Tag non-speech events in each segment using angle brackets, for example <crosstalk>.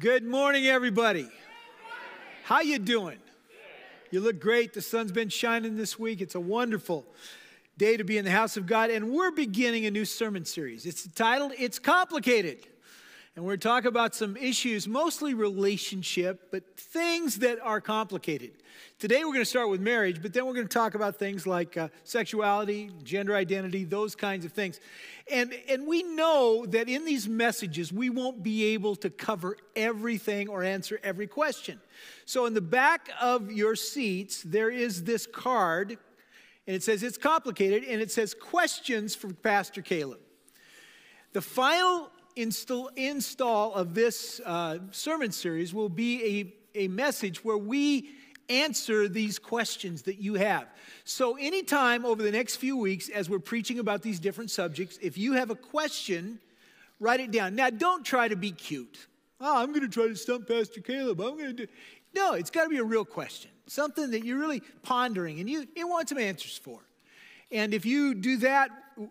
Good morning, everybody. How you doing? You look great. The sun's been shining this week. It's a wonderful day to be in the house of God, and we're beginning a new sermon series. It's titled "It's Complicated." And we're talking about some issues, mostly relationship, but things that are complicated. Today we're going to start with marriage, but then we're going to talk about things like uh, sexuality, gender identity, those kinds of things. And, and we know that in these messages, we won't be able to cover everything or answer every question. So in the back of your seats, there is this card, and it says it's complicated, and it says questions from Pastor Caleb. The final install, install of this uh, sermon series will be a, a message where we answer these questions that you have. So, anytime over the next few weeks, as we're preaching about these different subjects, if you have a question, write it down. Now, don't try to be cute. Oh, I'm going to try to stump Pastor Caleb. I'm going to do. No, it's got to be a real question, something that you're really pondering and you, you want some answers for. And if you do that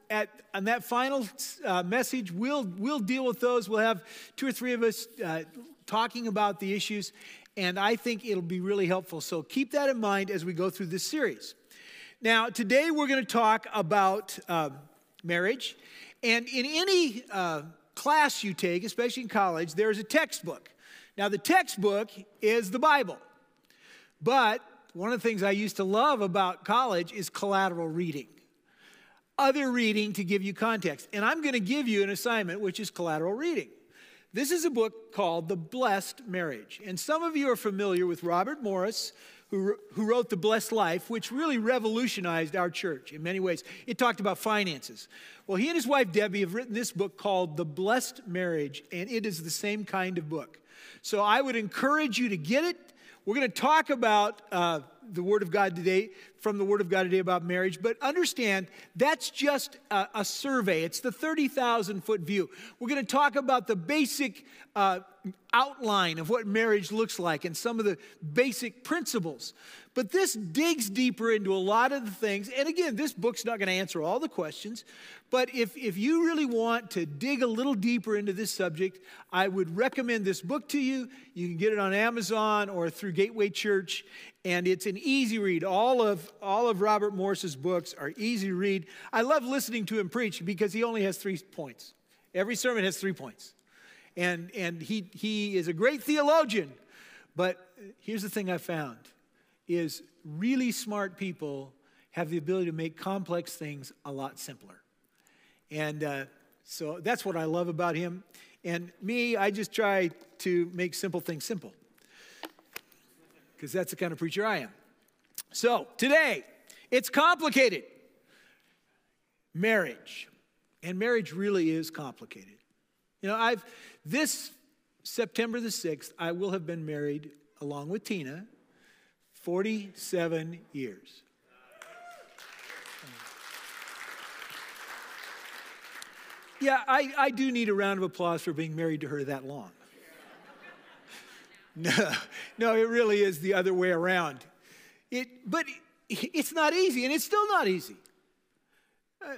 at on that final uh, message, we'll we'll deal with those. We'll have two or three of us uh, talking about the issues, and I think it'll be really helpful. So keep that in mind as we go through this series. Now, today we're going to talk about uh, marriage, and in any uh, class you take, especially in college, there is a textbook. Now, the textbook is the Bible, but one of the things I used to love about college is collateral reading. Other reading to give you context. And I'm going to give you an assignment, which is collateral reading. This is a book called The Blessed Marriage. And some of you are familiar with Robert Morris, who, who wrote The Blessed Life, which really revolutionized our church in many ways. It talked about finances. Well, he and his wife Debbie have written this book called The Blessed Marriage, and it is the same kind of book. So I would encourage you to get it. We're going to talk about uh, the Word of God today, from the Word of God today about marriage, but understand that's just a, a survey. It's the 30,000 foot view. We're going to talk about the basic uh, outline of what marriage looks like and some of the basic principles. But this digs deeper into a lot of the things. And again, this book's not going to answer all the questions. But if, if you really want to dig a little deeper into this subject, I would recommend this book to you. You can get it on Amazon or through Gateway Church. And it's an easy read. All of, all of Robert Morris's books are easy to read. I love listening to him preach because he only has three points. Every sermon has three points. And, and he, he is a great theologian. But here's the thing I found is really smart people have the ability to make complex things a lot simpler. And uh, so that's what I love about him. And me, I just try to make simple things simple because that's the kind of preacher I am. So today, it's complicated. Marriage. And marriage really is complicated. You know, I've, this September the 6th, I will have been married along with Tina 47 years. Yeah, I, I do need a round of applause for being married to her that long. <laughs> No, no, it really is the other way around. It, but it's not easy, and it's still not easy. Uh,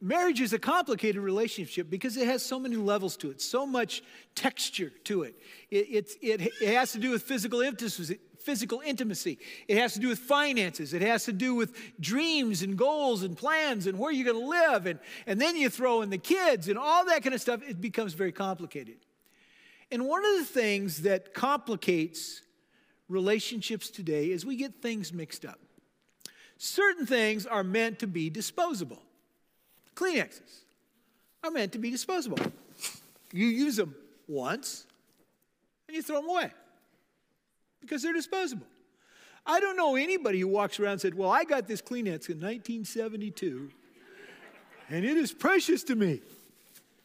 marriage is a complicated relationship because it has so many levels to it, so much texture to it. It, it, it, it has to do with physical intimacy, physical intimacy. It has to do with finances. It has to do with dreams and goals and plans and where you're going to live. And, and then you throw in the kids and all that kind of stuff. It becomes very complicated. And one of the things that complicates relationships today is we get things mixed up. Certain things are meant to be disposable. Kleenexes are meant to be disposable. You use them once and you throw them away because they're disposable. I don't know anybody who walks around and said, Well, I got this Kleenex in 1972, and it is precious to me.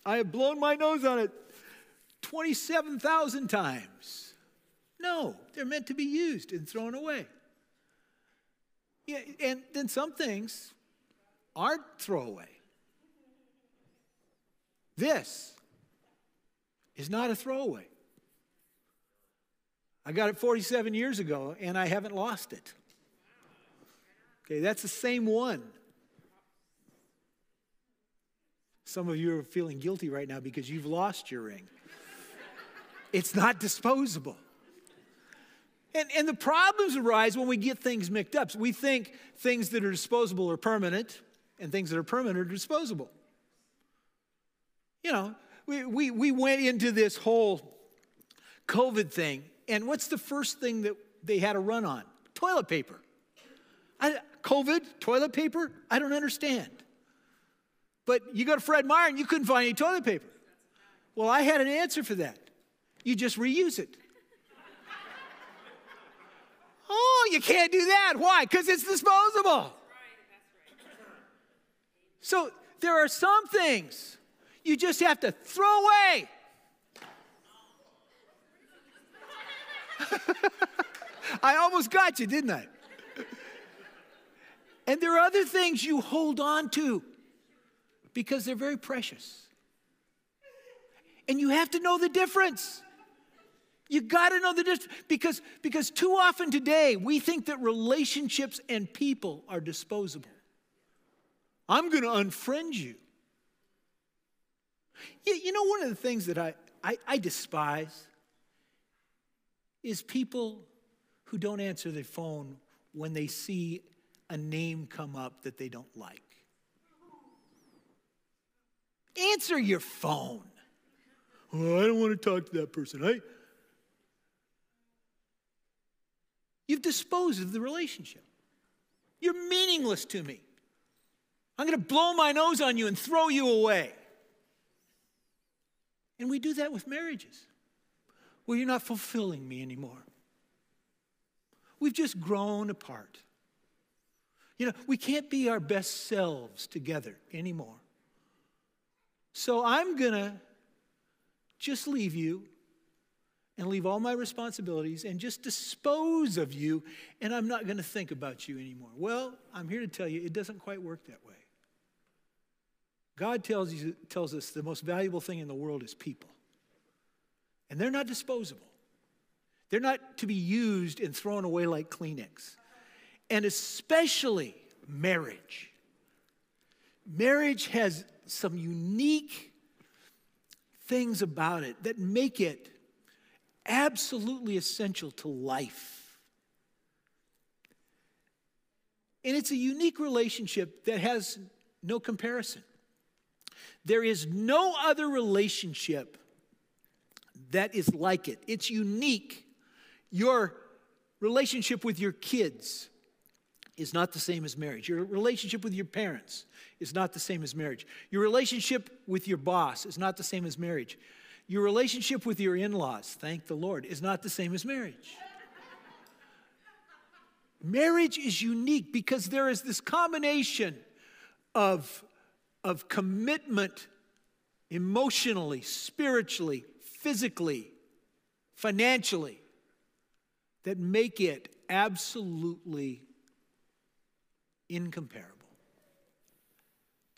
I have blown my nose on it 27,000 times. No, they're meant to be used and thrown away. Yeah, and then some things aren't throwaway. This is not a throwaway. I got it 47 years ago and I haven't lost it. Okay, that's the same one. Some of you are feeling guilty right now because you've lost your ring. It's not disposable. And, and the problems arise when we get things mixed up. So we think things that are disposable are permanent, and things that are permanent are disposable. You know, we, we, we went into this whole COVID thing, and what's the first thing that they had to run on? Toilet paper. I, COVID, toilet paper? I don't understand. But you go to Fred Meyer and you couldn't find any toilet paper. Well, I had an answer for that. You just reuse it. Oh, you can't do that. Why? Because it's disposable. So there are some things you just have to throw away. <laughs> I almost got you, didn't I? And there are other things you hold on to because they're very precious. And you have to know the difference. You got to know the difference because, because too often today we think that relationships and people are disposable. I'm going to unfriend you. You, you know, one of the things that I, I, I despise is people who don't answer their phone when they see a name come up that they don't like. Answer your phone. Oh, I don't want to talk to that person. I, You've disposed of the relationship. You're meaningless to me. I'm going to blow my nose on you and throw you away. And we do that with marriages. Well, you're not fulfilling me anymore. We've just grown apart. You know, we can't be our best selves together anymore. So I'm going to just leave you and leave all my responsibilities and just dispose of you, and I'm not going to think about you anymore. Well, I'm here to tell you it doesn't quite work that way. God tells, you, tells us the most valuable thing in the world is people, and they're not disposable. They're not to be used and thrown away like Kleenex. And especially marriage. Marriage has some unique things about it that make it absolutely essential to life. And it's a unique relationship that has no comparison. There is no other relationship that is like it. It's unique your relationship with your kids is not the same as marriage. Your relationship with your parents is not the same as marriage. Your relationship with your boss is not the same as marriage. Your relationship with your in laws, thank the Lord, is not the same as marriage. marriage is unique because there is this combination of, of commitment emotionally, spiritually, physically, financially that make it absolutely incomparable.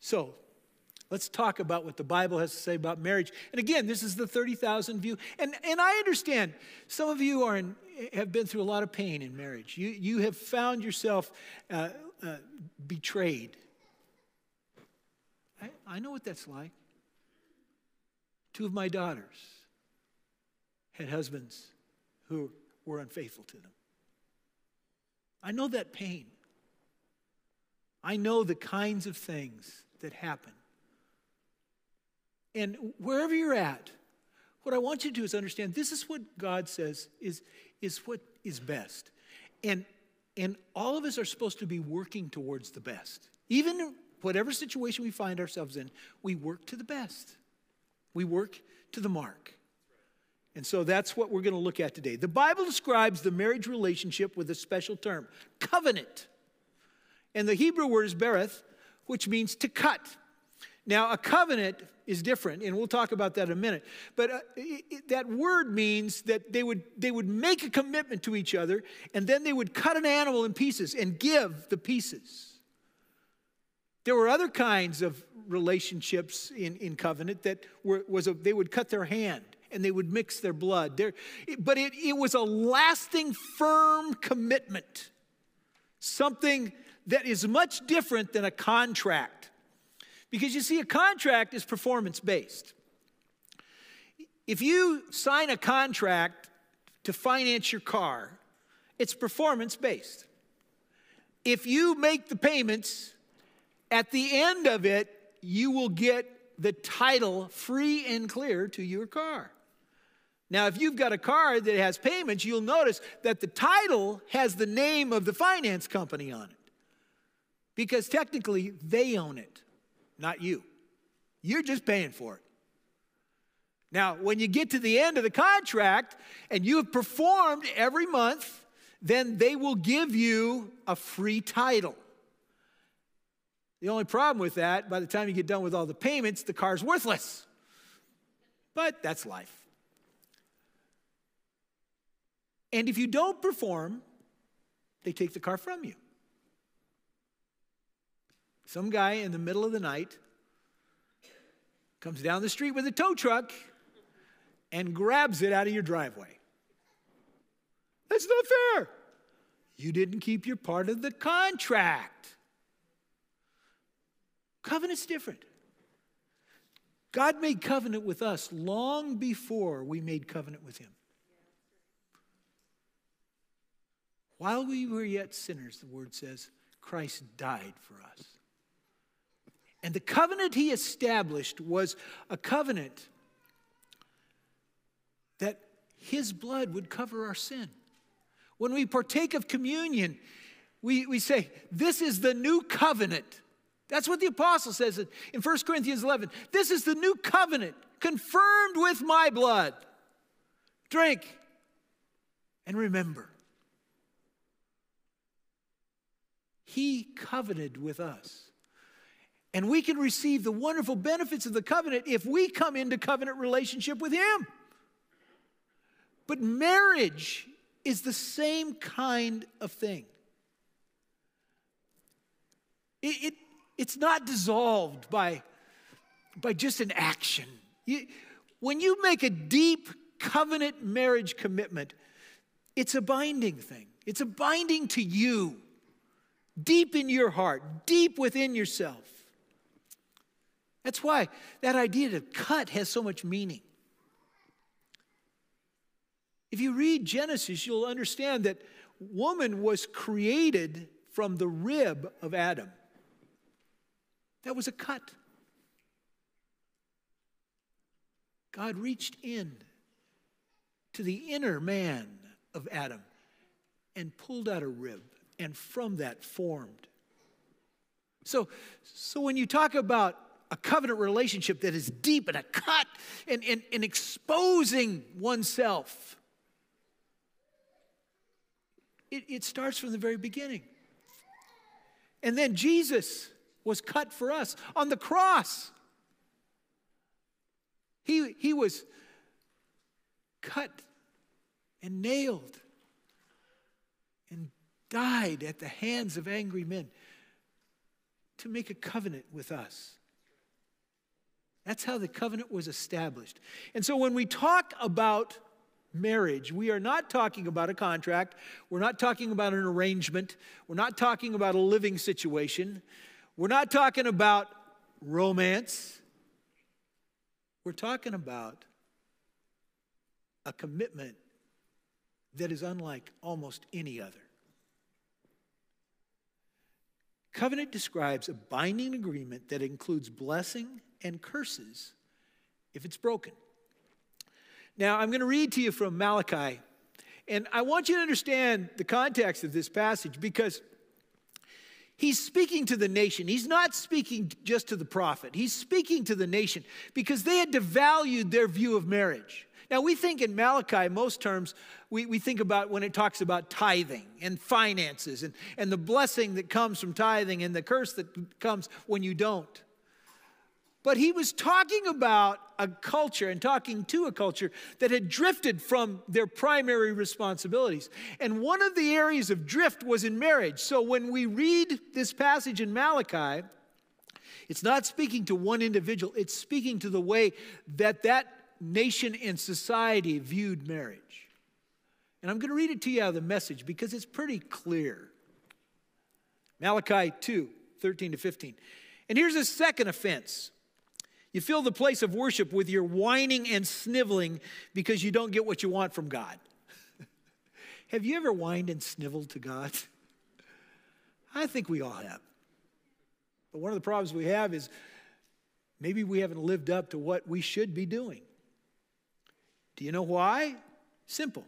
So, let's talk about what the Bible has to say about marriage. And again, this is the 30,000 view. And, and I understand some of you are in, have been through a lot of pain in marriage. You, you have found yourself uh, uh, betrayed. I, I know what that's like. Two of my daughters had husbands who were unfaithful to them. I know that pain. I know the kinds of things that happen. And wherever you're at, what I want you to do is understand this is what God says is, is what is best. And, and all of us are supposed to be working towards the best. Even whatever situation we find ourselves in, we work to the best. We work to the mark. And so that's what we're going to look at today. The Bible describes the marriage relationship with a special term covenant. And the Hebrew word is bereth, which means to cut. Now, a covenant is different, and we'll talk about that in a minute. But uh, it, it, that word means that they would, they would make a commitment to each other, and then they would cut an animal in pieces and give the pieces. There were other kinds of relationships in, in covenant that were, was a, they would cut their hand and they would mix their blood. There, but it, it was a lasting, firm commitment, something that is much different than a contract. Because you see, a contract is performance based. If you sign a contract to finance your car, it's performance based. If you make the payments, at the end of it, you will get the title free and clear to your car. Now, if you've got a car that has payments, you'll notice that the title has the name of the finance company on it because technically they own it, not you. You're just paying for it. Now, when you get to the end of the contract and you have performed every month, then they will give you a free title. The only problem with that, by the time you get done with all the payments, the car's worthless. But that's life. And if you don't perform, they take the car from you. Some guy in the middle of the night comes down the street with a tow truck and grabs it out of your driveway. That's not fair. You didn't keep your part of the contract. Covenant's different. God made covenant with us long before we made covenant with Him. While we were yet sinners, the word says, Christ died for us. And the covenant he established was a covenant that his blood would cover our sin. When we partake of communion, we, we say, This is the new covenant. That's what the apostle says in 1 Corinthians 11. This is the new covenant confirmed with my blood. Drink and remember. He covenanted with us. And we can receive the wonderful benefits of the covenant if we come into covenant relationship with Him. But marriage is the same kind of thing. It, it it's not dissolved by, by just an action. You, when you make a deep covenant marriage commitment, it's a binding thing. It's a binding to you, deep in your heart, deep within yourself. That's why that idea to cut has so much meaning. If you read Genesis, you'll understand that woman was created from the rib of Adam. That was a cut. God reached in to the inner man of Adam and pulled out a rib, and from that formed. So, so when you talk about a covenant relationship that is deep and a cut and, and, and exposing oneself, it, it starts from the very beginning. And then Jesus was cut for us on the cross. He, he was cut and nailed and died at the hands of angry men to make a covenant with us. That's how the covenant was established. And so when we talk about marriage, we are not talking about a contract, we're not talking about an arrangement, we're not talking about a living situation. We're not talking about romance. We're talking about a commitment that is unlike almost any other. Covenant describes a binding agreement that includes blessing and curses if it's broken. Now, I'm going to read to you from Malachi, and I want you to understand the context of this passage because He's speaking to the nation. He's not speaking just to the prophet. He's speaking to the nation because they had devalued their view of marriage. Now, we think in Malachi, most terms, we, we think about when it talks about tithing and finances and, and the blessing that comes from tithing and the curse that comes when you don't. But he was talking about a culture and talking to a culture that had drifted from their primary responsibilities. And one of the areas of drift was in marriage. So when we read this passage in Malachi, it's not speaking to one individual, it's speaking to the way that that nation and society viewed marriage. And I'm going to read it to you out of the message because it's pretty clear. Malachi 2 13 to 15. And here's a second offense You fill the place of worship with your whining and sniveling because you don't get what you want from God. <laughs> have you ever whined and sniveled to God? <laughs> I think we all have. But one of the problems we have is maybe we haven't lived up to what we should be doing. Do you know why? Simple.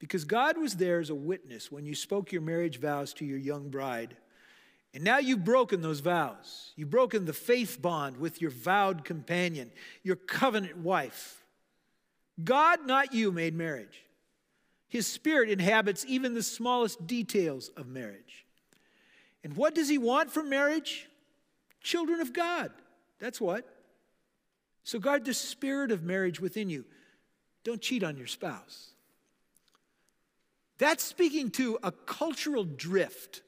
Because God was there as a witness when you spoke your marriage vows to your young bride. And now you've broken those vows. You've broken the faith bond with your vowed companion, your covenant wife. God, not you, made marriage. His spirit inhabits even the smallest details of marriage. And what does he want from marriage? Children of God. That's what. So guard the spirit of marriage within you. Don't cheat on your spouse. That's speaking to a cultural drift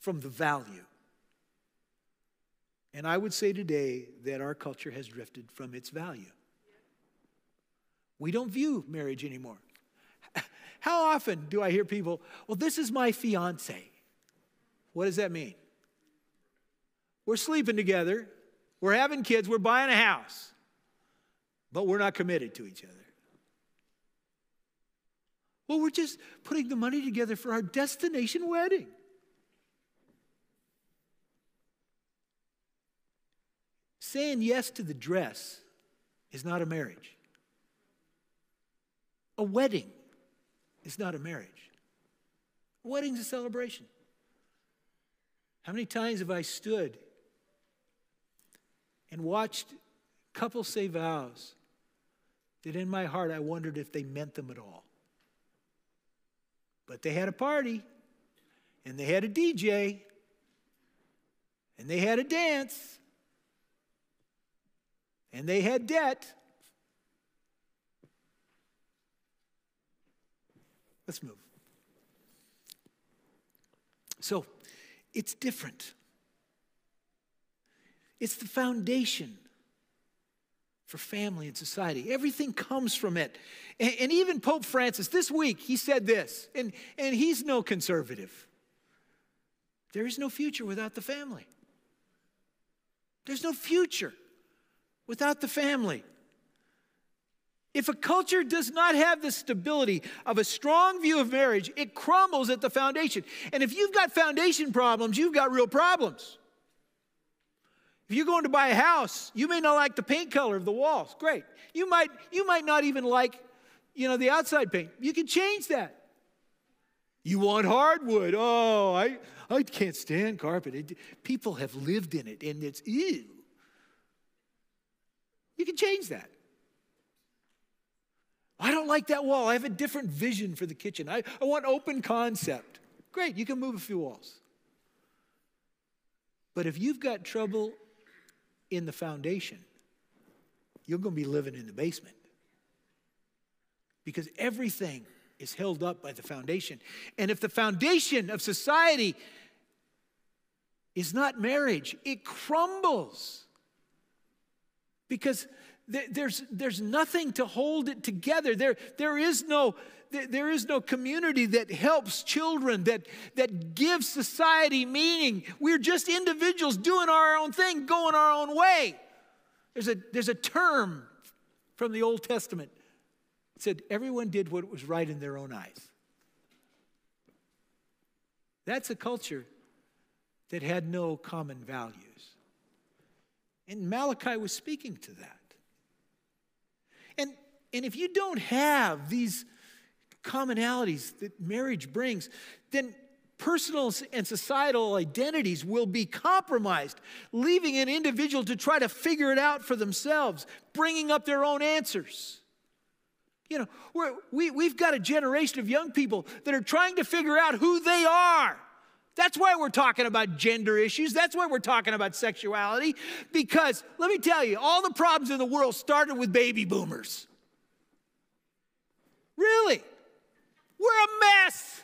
from the value. And I would say today that our culture has drifted from its value. We don't view marriage anymore. <laughs> How often do I hear people, well, this is my fiance? What does that mean? We're sleeping together, we're having kids, we're buying a house, but we're not committed to each other. Well, we're just putting the money together for our destination wedding. Saying yes to the dress is not a marriage. A wedding is not a marriage. A wedding's a celebration. How many times have I stood and watched couples say vows that in my heart I wondered if they meant them at all? But they had a party, and they had a DJ, and they had a dance, and they had debt. Let's move. So, it's different. It's the foundation for family and society. Everything comes from it. And, and, even Pope Francis, this week, he said this, and, and he's no conservative. There is no future without the family. There's no future without the family. If a culture does not have the stability of a strong view of marriage, it crumbles at the foundation. And if you've got foundation problems, you've got real problems. If you're going to buy a house, you may not like the paint color of the walls. Great. You might, you might not even like, you know, the outside paint. You can change that. You want hardwood. Oh, I, I can't stand carpet. It, people have lived in it and it's ew. You can change that. I don't like that wall. I have a different vision for the kitchen. I, I want open concept. Great, you can move a few walls. But if you've got trouble in the foundation, you're going to be living in the basement. Because everything is held up by the foundation. And if the foundation of society is not marriage, it crumbles. Because there's, there's nothing to hold it together. There, there, is no, there is no community that helps children, that, that gives society meaning. We're just individuals doing our own thing, going our own way. There's a, there's a term from the Old Testament. It said, everyone did what was right in their own eyes. That's a culture that had no common values. And Malachi was speaking to that. And, and if you don't have these commonalities that marriage brings, then personal and societal identities will be compromised, leaving an individual to try to figure it out for themselves, bringing up their own answers. You know, we're, we, we've got a generation of young people that are trying to figure out who they are. That's why we're talking about gender issues. That's why we're talking about sexuality. Because let me tell you, all the problems in the world started with baby boomers. Really? We're a mess.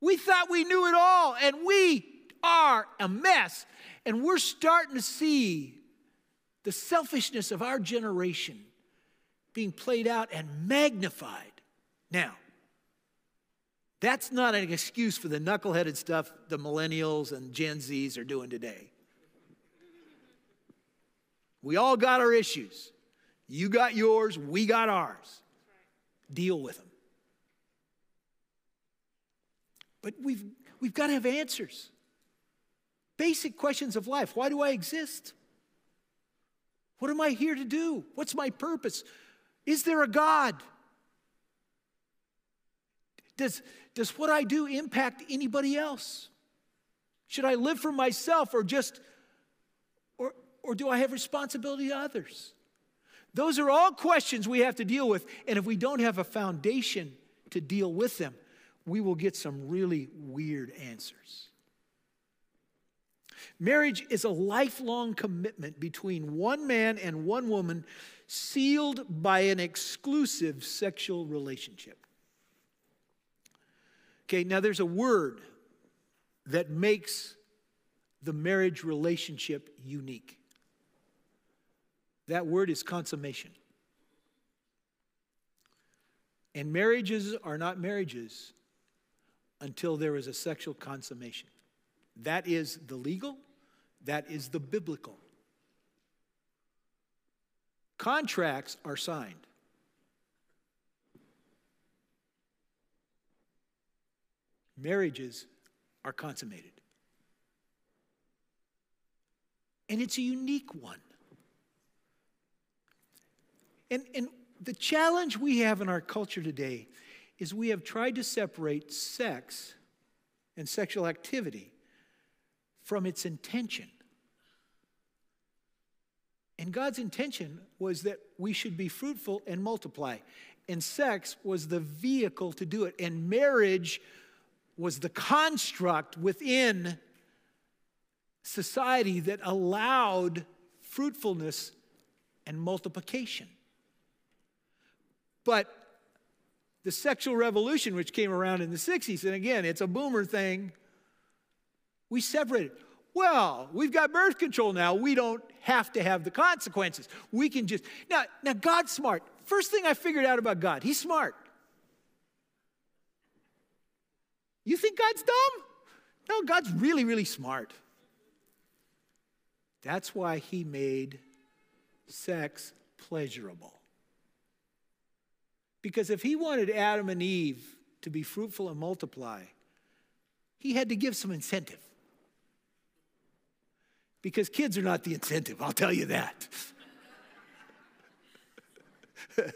We thought we knew it all, and we are a mess. And we're starting to see the selfishness of our generation being played out and magnified. Now, that's not an excuse for the knuckleheaded stuff the millennials and Gen Zs are doing today. We all got our issues. You got yours, we got ours. Deal with them. But we've, we've got to have answers. Basic questions of life. Why do I exist? What am I here to do? What's my purpose? Is there a God? Does, does what I do impact anybody else? Should I live for myself or just, or, or do I have responsibility to others? Those are all questions we have to deal with. And if we don't have a foundation to deal with them, we will get some really weird answers. Marriage is a lifelong commitment between one man and one woman, sealed by an exclusive sexual relationship. Okay, now there's a word that makes the marriage relationship unique. That word is consummation. And marriages are not marriages until there is a sexual consummation. That is the legal, that is the biblical. Contracts are signed. Marriages are consummated. And it's a unique one. And, and the challenge we have in our culture today is we have tried to separate sex and sexual activity from its intention. And God's intention was that we should be fruitful and multiply. And sex was the vehicle to do it. And marriage was the construct within society that allowed fruitfulness and multiplication. But the sexual revolution, which came around in the 60s, and again, it's a boomer thing, we separated. Well, we've got birth control now. We don't have to have the consequences. We can just. Now, now God's smart. First thing I figured out about God, He's smart. You think God's dumb? No, God's really, really smart. That's why He made sex pleasurable. Because if he wanted Adam and Eve to be fruitful and multiply, he had to give some incentive. Because kids are not the incentive, I'll tell you that. <laughs>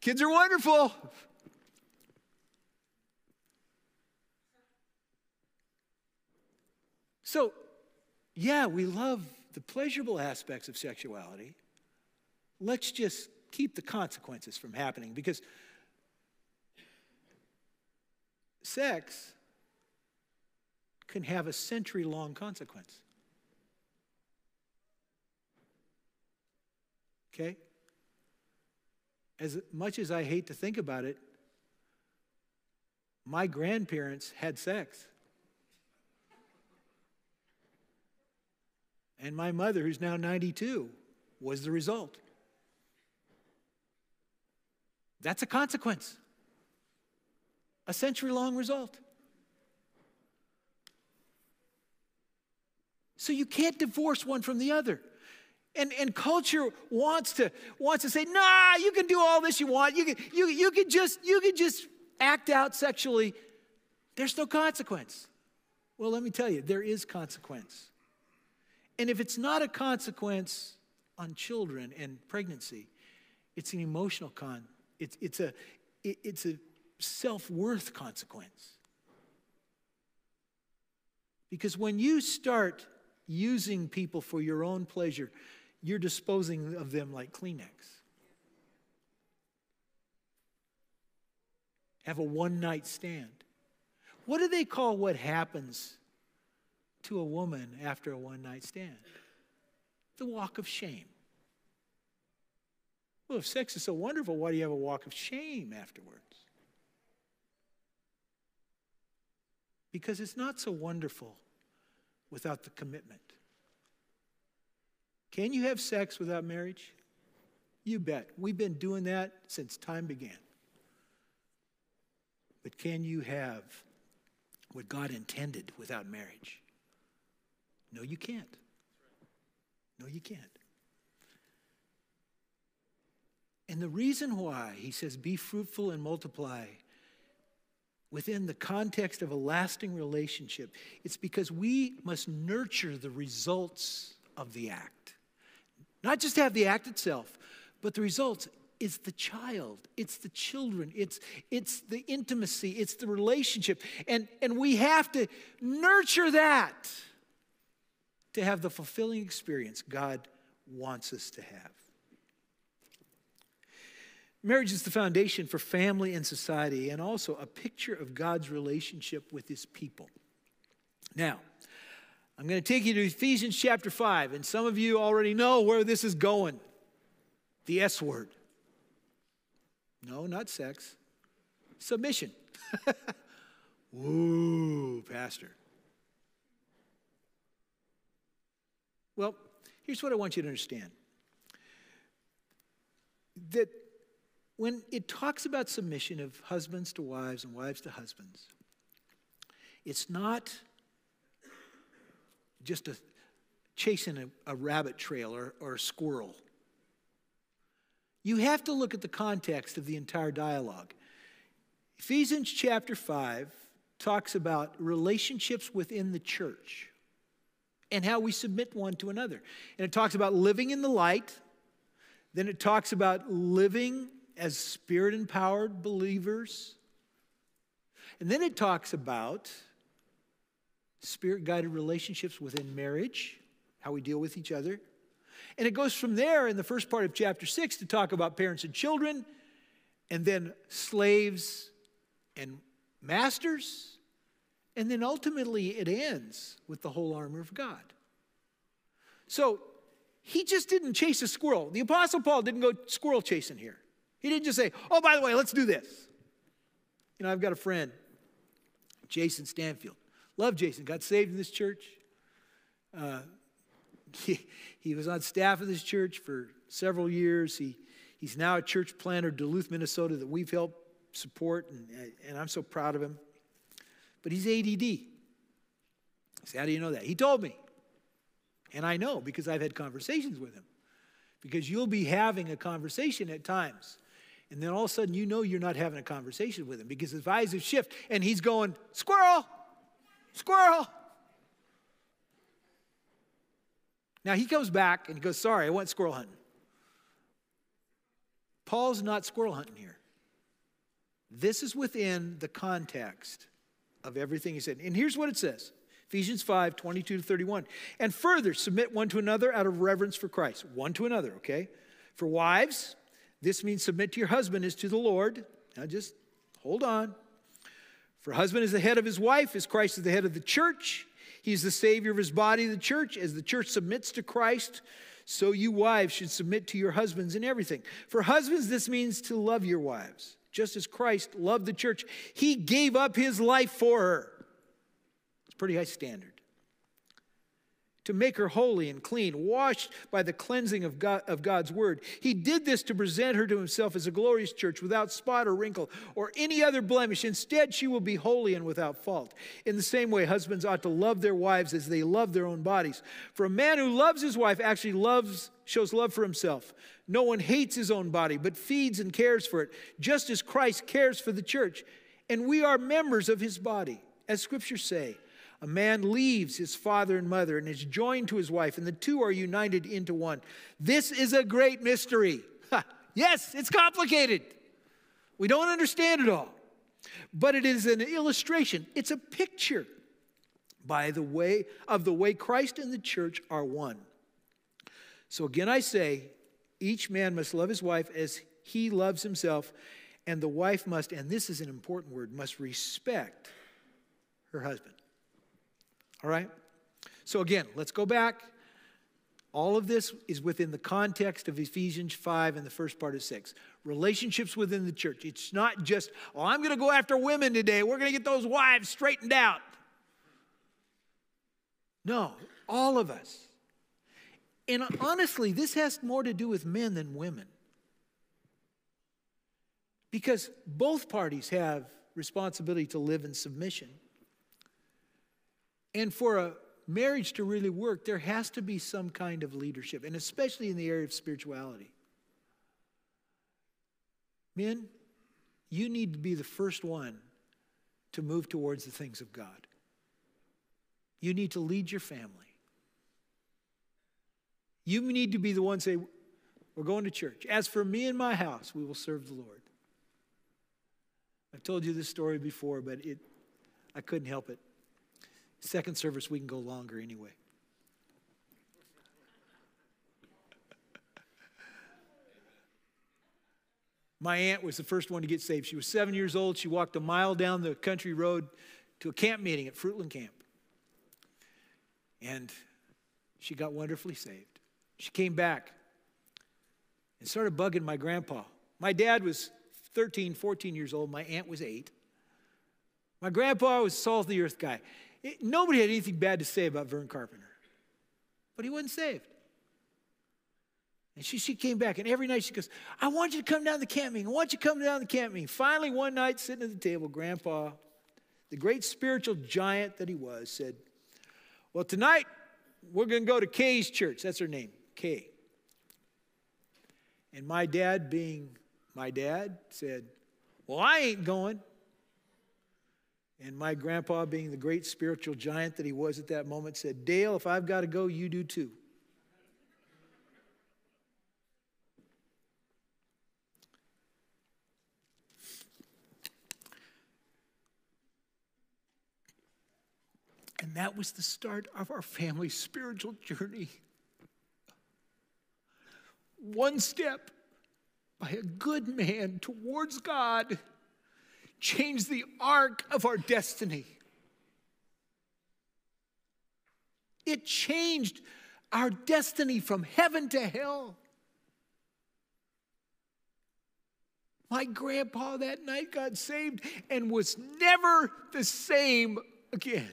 kids are wonderful. So, yeah, we love the pleasurable aspects of sexuality. Let's just keep the consequences from happening because sex can have a century long consequence. Okay? As much as I hate to think about it, my grandparents had sex. And my mother, who's now 92, was the result. That's a consequence, a century long result. So you can't divorce one from the other. And, and culture wants to, wants to say, nah, you can do all this you want. You can, you, you can just, you can just act out sexually. There's no consequence. Well, let me tell you, there is consequence. And if it's not a consequence on children and pregnancy, it's an emotional con it's, it's a, it's a self worth consequence. Because when you start using people for your own pleasure, you're disposing of them like Kleenex. Have a one night stand. What do they call what happens to a woman after a one night stand? The walk of shame. Well, if sex is so wonderful, why do you have a walk of shame afterwards? Because it's not so wonderful without the commitment. Can you have sex without marriage? You bet. We've been doing that since time began. But can you have what God intended without marriage? No, you can't. No, you can't. And the reason why he says, be fruitful and multiply within the context of a lasting relationship, it's because we must nurture the results of the act. Not just have the act itself, but the results is the child it's the children it's it's the intimacy it's the relationship and and we have to nurture that to have the fulfilling experience god wants us to have marriage is the foundation for family and society and also a picture of god's relationship with his people now i'm going to take you to ephesians chapter 5 and some of you already know where this is going the s word no, not sex. Submission. <laughs> Ooh, Pastor. Well, here's what I want you to understand that when it talks about submission of husbands to wives and wives to husbands, it's not just a chasing a, a rabbit trail or, or a squirrel. You have to look at the context of the entire dialogue. Ephesians chapter 5 talks about relationships within the church and how we submit one to another. And it talks about living in the light. Then it talks about living as spirit empowered believers. And then it talks about spirit guided relationships within marriage, how we deal with each other. And it goes from there in the first part of chapter 6 to talk about parents and children, and then slaves and masters. And then ultimately it ends with the whole armor of God. So he just didn't chase a squirrel. The Apostle Paul didn't go squirrel chasing here. He didn't just say, oh, by the way, let's do this. You know, I've got a friend, Jason Stanfield. Love Jason, got saved in this church. Uh, <laughs> he, he was on staff of this church for several years. He, he's now a church planter, Duluth, Minnesota, that we've helped support, and, and I'm so proud of him. But he's ADD. I say, How do you know that? He told me. And I know because I've had conversations with him. Because you'll be having a conversation at times. And then all of a sudden, you know you're not having a conversation with him because his eyes have shifted and he's going, Squirrel, squirrel. Now he comes back and he goes, Sorry, I went squirrel hunting. Paul's not squirrel hunting here. This is within the context of everything he said. And here's what it says Ephesians 5 22 to 31. And further, submit one to another out of reverence for Christ. One to another, okay? For wives, this means submit to your husband as to the Lord. Now just hold on. For husband is the head of his wife, as Christ is the head of the church. He's the Savior of his body, the church. As the church submits to Christ, so you wives should submit to your husbands in everything. For husbands, this means to love your wives, just as Christ loved the church. He gave up his life for her. It's pretty high standard to make her holy and clean, washed by the cleansing of, God, of God's word. He did this to present her to himself as a glorious church without spot or wrinkle or any other blemish. Instead, she will be holy and without fault. In the same way, husbands ought to love their wives as they love their own bodies. For a man who loves his wife actually loves shows love for himself. No one hates his own body, but feeds and cares for it, just as Christ cares for the church. And we are members of his body, as scriptures say. A man leaves his father and mother and is joined to his wife, and the two are united into one. This is a great mystery. yes, it's complicated. We don't understand it all. But it is an illustration, it's a picture by the way of the way Christ and the church are one. So again I say, each man must love his wife as he loves himself, and the wife must, and this is an important word, must respect her husband. All right? So, again, let's go back. All of this is within the context of Ephesians 5 and the first part of 6. Relationships within the church. It's not just, oh, I'm going to go after women today. We're going to get those wives straightened out. No, all of us. And honestly, this has more to do with men than women. Because both parties have responsibility to live in submission. And for a marriage to really work, there has to be some kind of leadership, and especially in the area of spirituality. Men, you need to be the first one to move towards the things of God. You need to lead your family. You need to be the one say, We're going to church. As for me and my house, we will serve the Lord. I've told you this story before, but it, I couldn't help it. Second service, we can go longer anyway. My aunt was the first one to get saved. She was seven years old. She walked a mile down the country road to a camp meeting at Fruitland Camp. And she got wonderfully saved. She came back and started bugging my grandpa. My dad was 13, 14 years old. My aunt was eight. My grandpa was salt of the earth guy. It, nobody had anything bad to say about Vern Carpenter, but he wasn't saved. And she, she came back, and every night she goes, I want you to come down to the camp meeting. I want you to come down to the camp meeting. Finally, one night, sitting at the table, Grandpa, the great spiritual giant that he was, said, Well, tonight we're going to go to Kay's church. That's her name, Kay. And my dad, being my dad, said, Well, I ain't going. And my grandpa, being the great spiritual giant that he was at that moment, said, Dale, if I've got to go, you do too. And that was the start of our family's spiritual journey. One step by a good man towards God changed the arc of our destiny. It changed our destiny from heaven to hell. My grandpa that night got saved and was never the same again.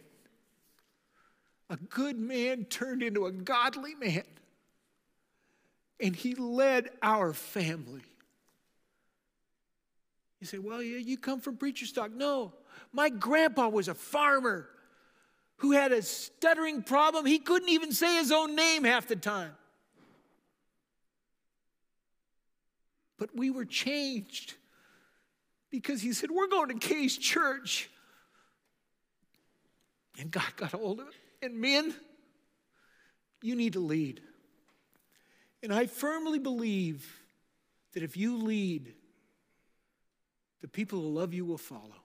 A good man turned into a godly man, and he led our family. You say, well, yeah, you come from preacher stock. No, my grandpa was a farmer who had a stuttering problem. He couldn't even say his own name half the time. But we were changed because he said, We're going to Kay's church. And God got a hold of it. And men, you need to lead. And I firmly believe that if you lead, the people who love you will follow.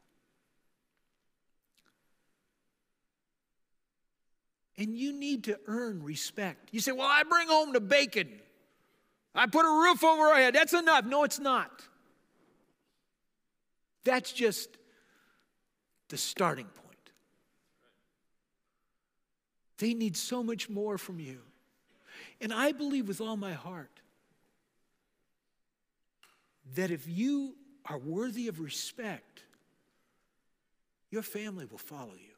And you need to earn respect. You say, Well, I bring home the bacon. I put a roof over our head. That's enough. No, it's not. That's just the starting point. They need so much more from you. And I believe with all my heart that if you are worthy of respect, your family will follow you.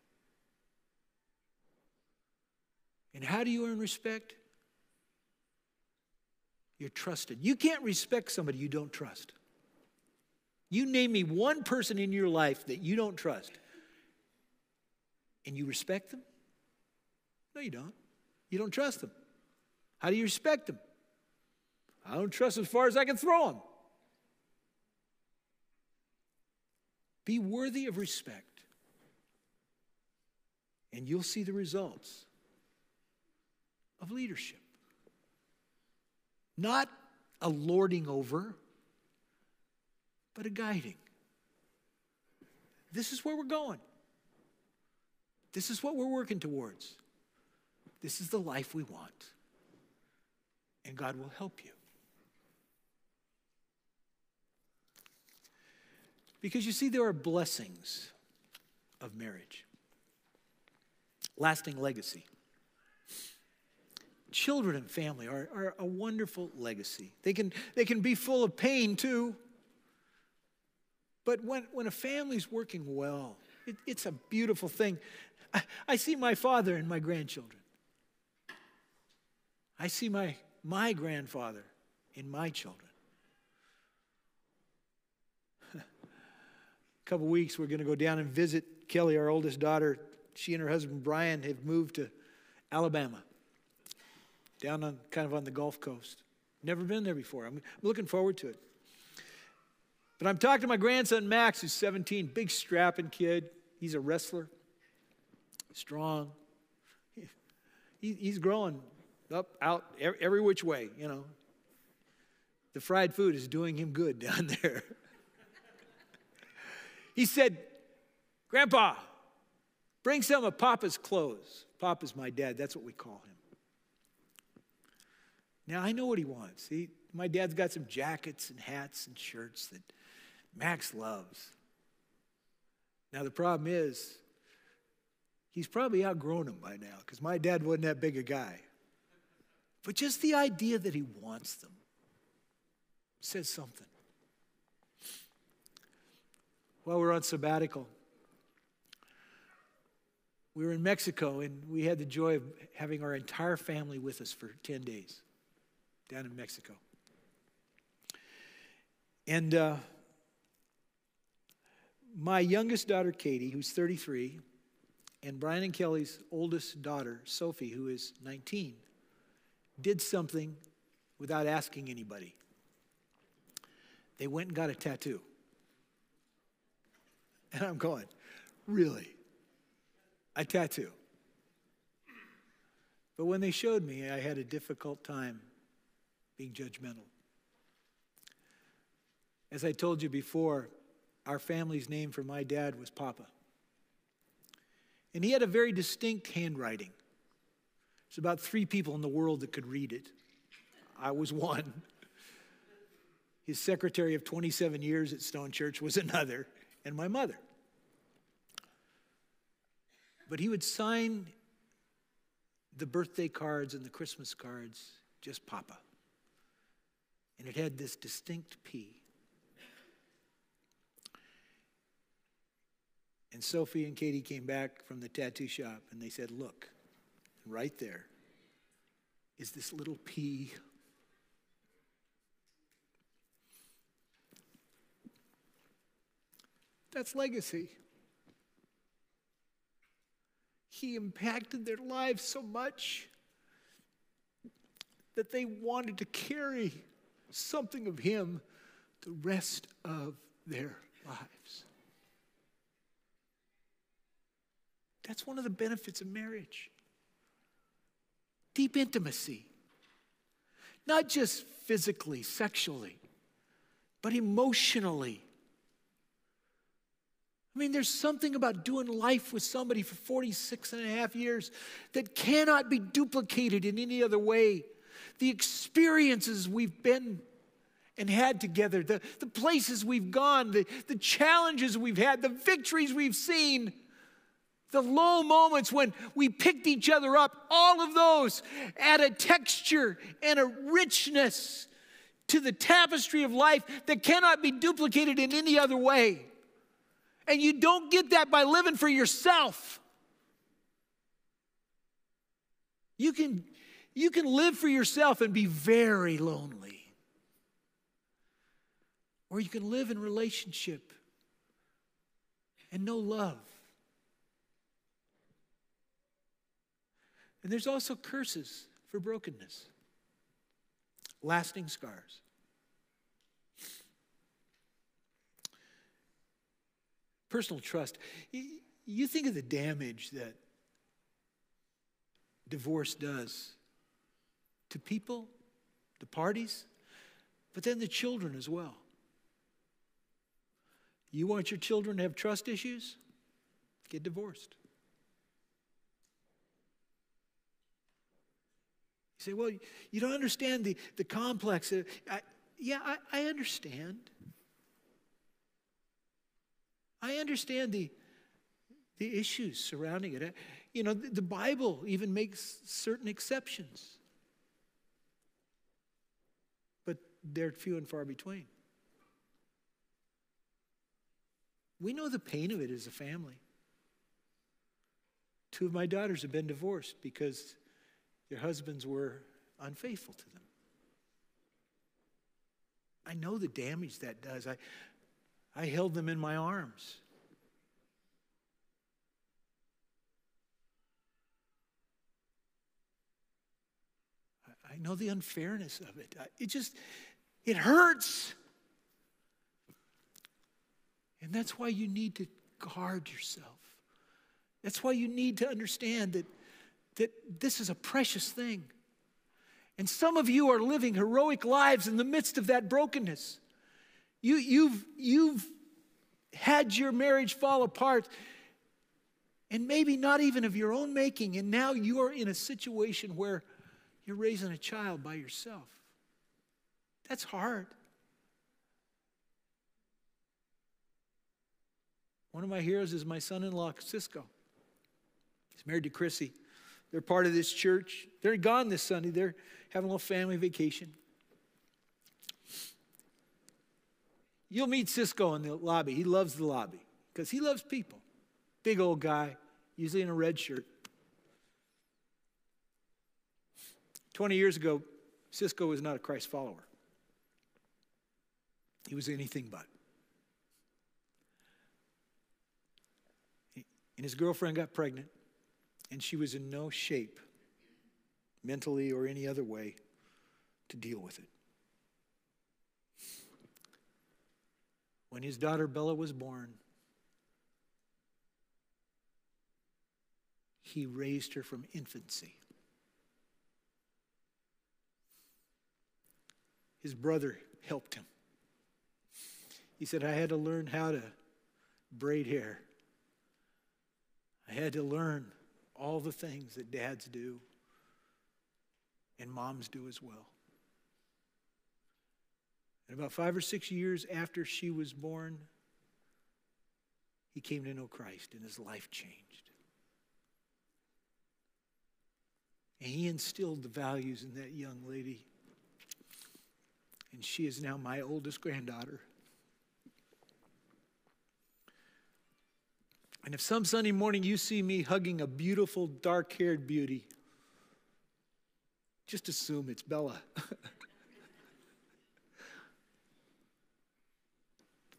And how do you earn respect? You're trusted. You can't respect somebody you don't trust. You name me one person in your life that you don't trust, and you respect them? No, you don't. You don't trust them. How do you respect them? I don't trust as far as I can throw them. Be worthy of respect, and you'll see the results of leadership. Not a lording over, but a guiding. This is where we're going. This is what we're working towards. This is the life we want. And God will help you. Because you see, there are blessings of marriage, lasting legacy. Children and family are, are a wonderful legacy. They can, they can be full of pain too. But when, when a family's working well, it, it's a beautiful thing. I, I see my father and my grandchildren. I see my, my grandfather in my children. A <laughs> couple weeks, we're going to go down and visit Kelly, our oldest daughter. She and her husband Brian have moved to Alabama, down on kind of on the Gulf Coast. Never been there before. I'm, looking forward to it. But I'm talking to my grandson Max, who's 17, big strapping kid. He's a wrestler, strong. <laughs> He, he's growing up, out, every which way, you know. The fried food is doing him good <laughs> down there. he said, Grandpa, bring some of Papa's clothes. Papa's my dad, that's what we call him. Now, I know what he wants. He, my dad's got some jackets and hats and shirts that Max loves. Now, the problem is, he's probably outgrown them by now because my dad wasn't that big a guy. But just the idea that he wants them says something. While we're on sabbatical, we were in Mexico and we had the joy of having our entire family with us for 10 days down in Mexico. And uh, my youngest daughter, Katie, who's 33, and Brian and Kelly's oldest daughter, Sophie, who is 19, did something without asking anybody. They went and got a tattoo. <laughs> And I'm going, really? A tattoo? But when they showed me, I had a difficult time being judgmental. As I told you before, our family's name for my dad was Papa. And he had a very distinct handwriting. There's about three people in the world that could read it. I was one. His secretary of 27 years at Stone Church was another, and my mother. But he would sign the birthday cards and the Christmas cards just Papa. And it had this distinct P. And Sophie and Katie came back from the tattoo shop and they said, Look, right there is this little P. That's legacy. He impacted their lives so much that they wanted to carry something of Him the rest of their lives. That's one of the benefits of marriage deep intimacy, not just physically, sexually, but emotionally. I mean, there's something about doing life with somebody for 46 and a half years that cannot be duplicated in any other way. The experiences we've been and had together, the, the places we've gone, the, the challenges we've had, the victories we've seen the low moments when we picked each other up, all of those add a texture and a richness to the tapestry of life that cannot be duplicated in any other way. And you don't get that by living for yourself. You can, you can live for yourself and be very lonely. Or you can live in relationship and no love. And there's also curses for brokenness, lasting scars. Personal trust. You think of the damage that divorce does to people, the parties, but then the children as well. You want your children to have trust issues? Get divorced. Say, well, you don't understand the, the complex. I, yeah, I, I understand. I understand the, the issues surrounding it. You know, the, the Bible even makes certain exceptions, but they're few and far between. We know the pain of it as a family. Two of my daughters have been divorced because their husbands were unfaithful to them. I know the damage that does. I, I held them in my arms. I know the unfairness of it. It just, it hurts. And that's why you need to guard yourself. That's why you need to understand that, that this is a precious thing. And some of you are living heroic lives in the midst of that brokenness. You, you've, you've had your marriage fall apart, and maybe not even of your own making, and now you're in a situation where you're raising a child by yourself. That's hard. One of my heroes is my son in law, Cisco. He's married to Chrissy. They're part of this church. They're gone this Sunday. They're having a little family vacation. You'll meet Cisco in the lobby. He loves the lobby because he loves people. Big old guy, usually in a red shirt. 20 years ago, Cisco was not a Christ follower, he was anything but. And his girlfriend got pregnant, and she was in no shape, mentally or any other way, to deal with it. When his daughter Bella was born, he raised her from infancy. His brother helped him. He said, I had to learn how to braid hair. I had to learn all the things that dads do and moms do as well. And about five or six years after she was born, he came to know Christ and his life changed. And he instilled the values in that young lady. And she is now my oldest granddaughter. And if some Sunday morning you see me hugging a beautiful, dark haired beauty, just assume it's Bella. <laughs>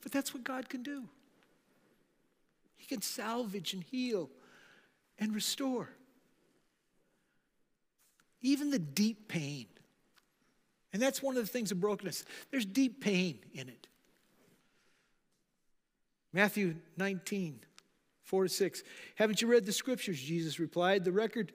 but that's what God can do. He can salvage and heal and restore. Even the deep pain. And that's one of the things of brokenness. There's deep pain in it. Matthew 19, 4 to 6. Haven't you read the scriptures? Jesus replied. The record,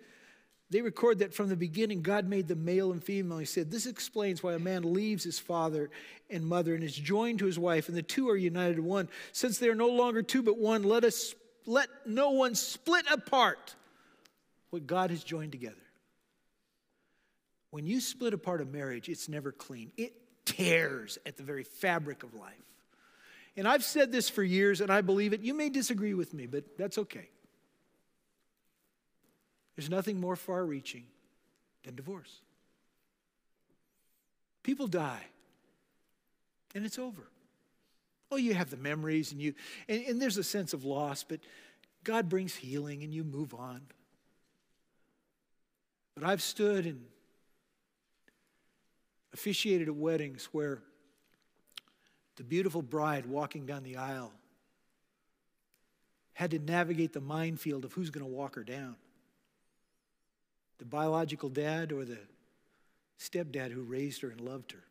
they record that from the beginning, God made the male and female. He said, This explains why a man leaves his father and mother and is joined to his wife, and the two are united one. Since they are no longer two but one, let us let no one split apart what God has joined together. When you split apart a marriage, it's never clean. It tears at the very fabric of life. And I've said this for years and I believe it. You may disagree with me, but that's okay. There's nothing more far reaching than divorce. People die and it's over. Oh, you have the memories and you, and, and there's a sense of loss, but God brings healing and you move on. But I've stood and officiated at weddings where the beautiful bride walking down the aisle had to navigate the minefield of who's going to walk her down the biological dad or the stepdad who raised her and loved her.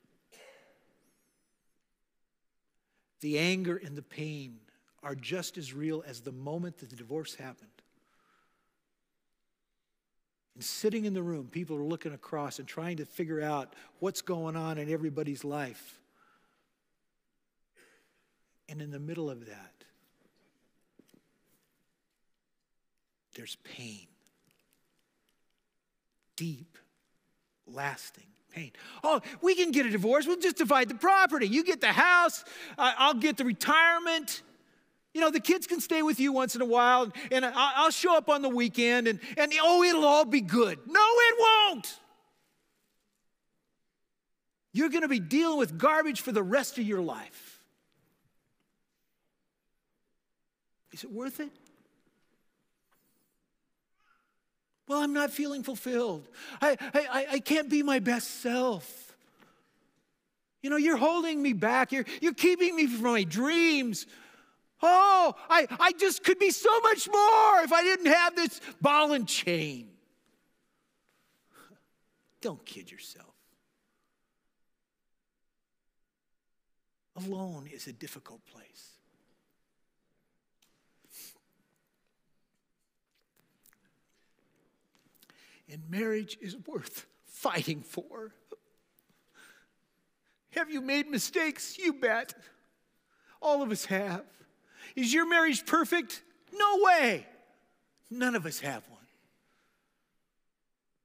The anger and the pain are just as real as the moment that the divorce happened. And sitting in the room, people are looking across and trying to figure out what's going on in everybody's life. And in the middle of that, there's pain. Deep, lasting pain. Oh, we can get a divorce. We'll just divide the property. You get the house, I'll get the retirement. You know, the kids can stay with you once in a while, and I'll show up on the weekend, and, and oh, it'll all be good. No, it won't. You're going to be dealing with garbage for the rest of your life. Is it worth it? Well, I'm not feeling fulfilled. I, I, I can't be my best self. You know, you're holding me back. You're, you're keeping me from my dreams. Oh, I, I just could be so much more if I didn't have this ball and chain. Don't kid yourself. Alone is a difficult place. And marriage is worth fighting for. Have you made mistakes? You bet. All of us have. Is your marriage perfect? No way. None of us have one.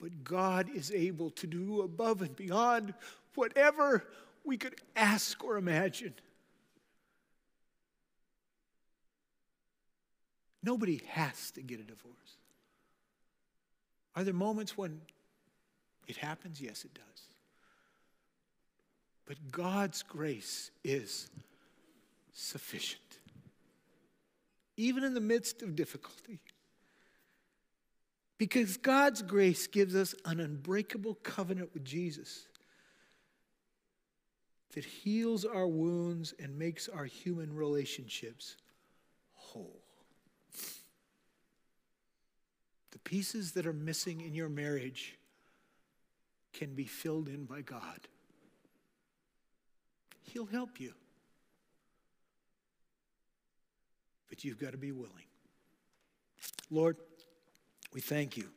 But God is able to do above and beyond whatever we could ask or imagine. Nobody has to get a divorce. Are there moments when it happens? Yes, it does. But God's grace is sufficient. Even in the midst of difficulty. Because God's grace gives us an unbreakable covenant with Jesus that heals our wounds and makes our human relationships whole. The pieces that are missing in your marriage can be filled in by God. He'll help you. But you've got to be willing. Lord, we thank you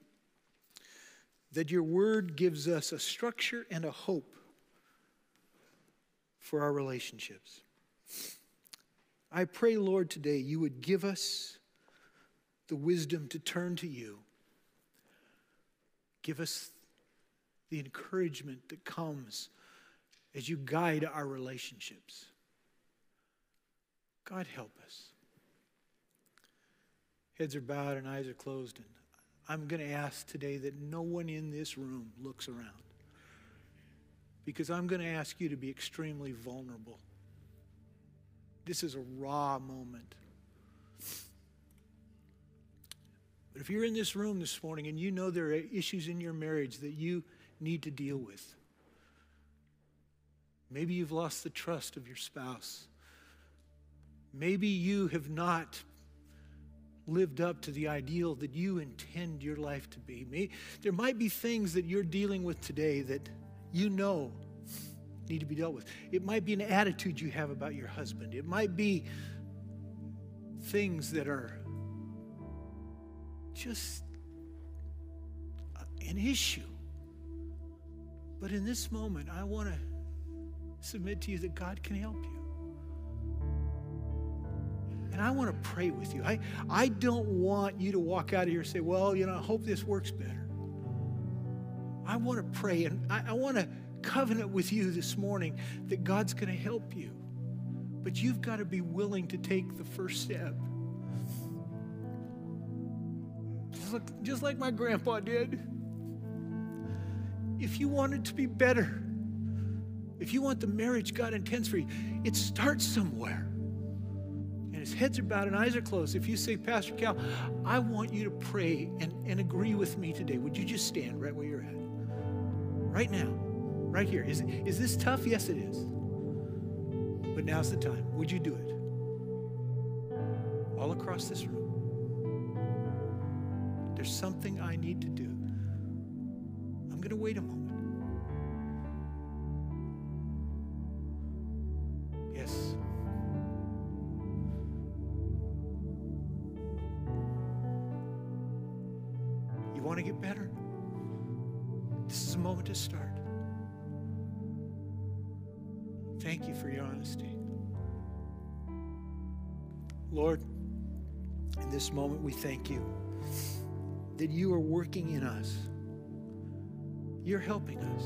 that your word gives us a structure and a hope for our relationships. I pray, Lord, today you would give us the wisdom to turn to you. Give us the encouragement that comes as you guide our relationships. God, help us. Heads are bowed and eyes are closed, and I'm going to ask today that no one in this room looks around because I'm going to ask you to be extremely vulnerable. This is a raw moment. But if you're in this room this morning and you know there are issues in your marriage that you need to deal with, maybe you've lost the trust of your spouse. Maybe you have not lived up to the ideal that you intend your life to be. Maybe, there might be things that you're dealing with today that you know need to be dealt with. It might be an attitude you have about your husband. It might be things that are just an issue. But in this moment, I want to submit to you that God can help you. And I want to pray with you. I, I don't want you to walk out of here and say, well, you know, I hope this works better. I want to pray and I, I want to covenant with you this morning that God's going to help you. But you've got to be willing to take the first step. Just like, just like my grandpa did. If you want it to be better, if you want the marriage God intends for you, it starts somewhere. And his heads are bowed and eyes are closed. If you say, Pastor Cal, I want you to pray and, and agree with me today, would you just stand right where you're at? Right now, right here. Is, is this tough? Yes, it is. But now's the time. Would you do it? All across this room. There's something I need to do. I'm going to wait a moment. Yes. You want to get better? This is a moment to start. Thank you for your honesty. Lord, in this moment we thank you working in us. You're helping us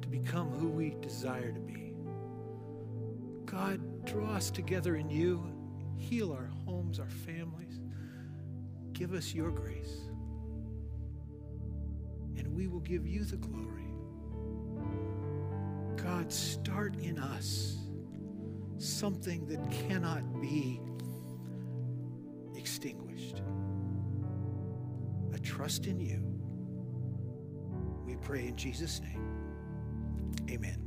to become who we desire to be. God, draw us together in you, heal our homes, our families. Give us your grace, and we will give you the glory. God, start in us something that cannot be extinguished. Trust in you. We pray in Jesus' name. Amen.